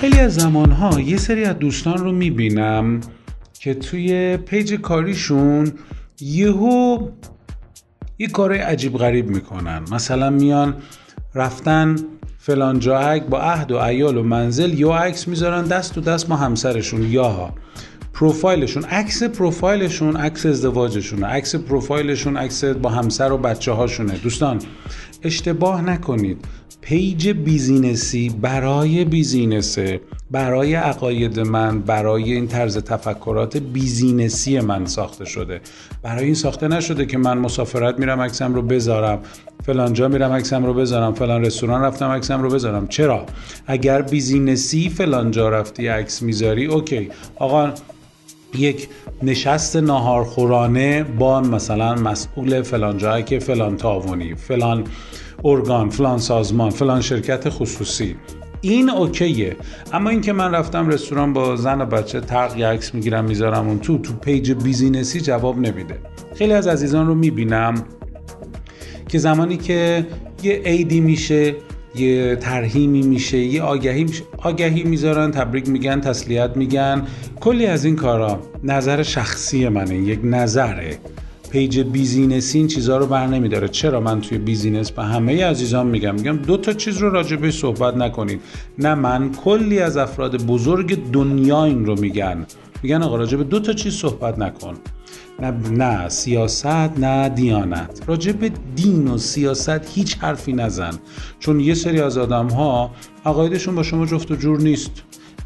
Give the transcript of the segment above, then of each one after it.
خیلی از زمانها یه سری از دوستان رو می‌بینم که توی پیج کاریشون یهو یه کار عجیب غریب می‌کنن. مثلا میان رفتن فلان جا با عهد و ایال و منزل یا عکس می‌ذارن دست تو دست ما همسرشون یا پروفایلشون عکس پروفایلشون عکس ازدواجشونه. عکس پروفایلشون عکس با همسر و بچه هاشونه دوستان اشتباه نکنید. page business ی برای business ه. برای عقاید من برای این طرز تفکرات business ی من ساخته شده. برای این ساخته نشده که من مسافرت میرم عکسم رو بذارم. فلان جا میرم عکسم رو بذارم. فلان رستوران رفتم عکسم رو بذارم. چرا؟ اگر business ی فلان جا رفتی عکس می‌ذاری okay. آقا یک نشست ناهارخورانه با مثلا مسئول فلان جایی که فلان تعاونی فلان ارگان فلان سازمان فلان شرکت خصوصی. این okay ه. اما اینکه من رفتم رستوران با زن و بچه تق عکس می‌گیرم می‌ذارم اون تو تو page business ی جواب نمیده. خیلی از عزیزان رو می‌بینم که زمانی که یه عیدی میشه یه ترحیمی میشه یه آگهی میشه. آگهی می‌ذارن تبریک میگن تسلیت میگن. کلی از این کارا نظر شخصی منه یک نظره. page business ی این چیزها رو بر نمیداره. چرا من توی business به همه عزیزان میگم؟ میگم دو تا چیز رو راجع به صحبت نکنید نه من کلی از افراد بزرگ دنیا این رو میگن. میگن آقا راجع به دو تا چیز صحبت نکن. نه, نه سیاست نه دیانت. راجع به دین و سیاست هیچ حرفی نزن. چون یه سری از آدم ها عقایدشون با شما جفت و جور نیست.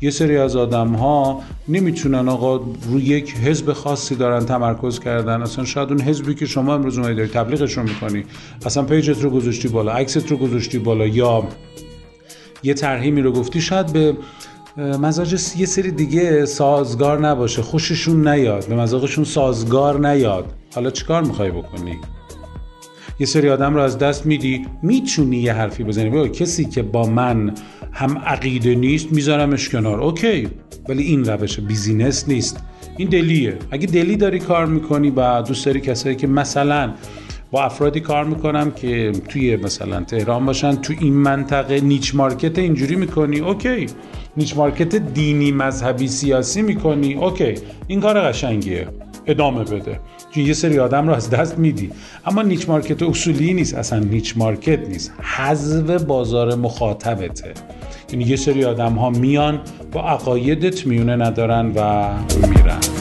یه سری از آدم ها نمی‌تونن آقا روی یک حزب خاصی دارن تمرکز کردن. اصلا شاید اون حزبی که شما امروز اومدی داری تبلیغشون می‌کنی. اصلا پیجت رو گذاشتی بالا عکست رو گذاشتی بالا یا یه ترهیمی رو گفتی شاید به مزاج یه سری دیگه سازگار نباشه. خوششون نیاد به مزاقشون سازگار نیاد. حالا چیکار می‌خوای بکنی؟ یه سری آدم رو از دست میدی می‌تونی یه حرفی بزنی. بگو کسی که با من هم عقیده نیست میذارمش کنار. okay ولی این روش business نیست. این دلیه. اگه دلی داری کار می‌کنی و دوست داری کسایی که مثلا با افرادی کار می‌کنم که توی مثلا تهران باشن تو این منطقه niche market اینجوری می‌کنی okay. niche market دینی مذهبی سیاسی می‌کنی okay. این کار قشنگیه. ادامه بده. چون یه سری آدم رو از دست میدی. اما niche market اصولی نیست اصلا niche market نیست. حذف بازار مخاطبته. یعنی یه سری آدم ها میان با عقایدت میونه ندارن و میرن.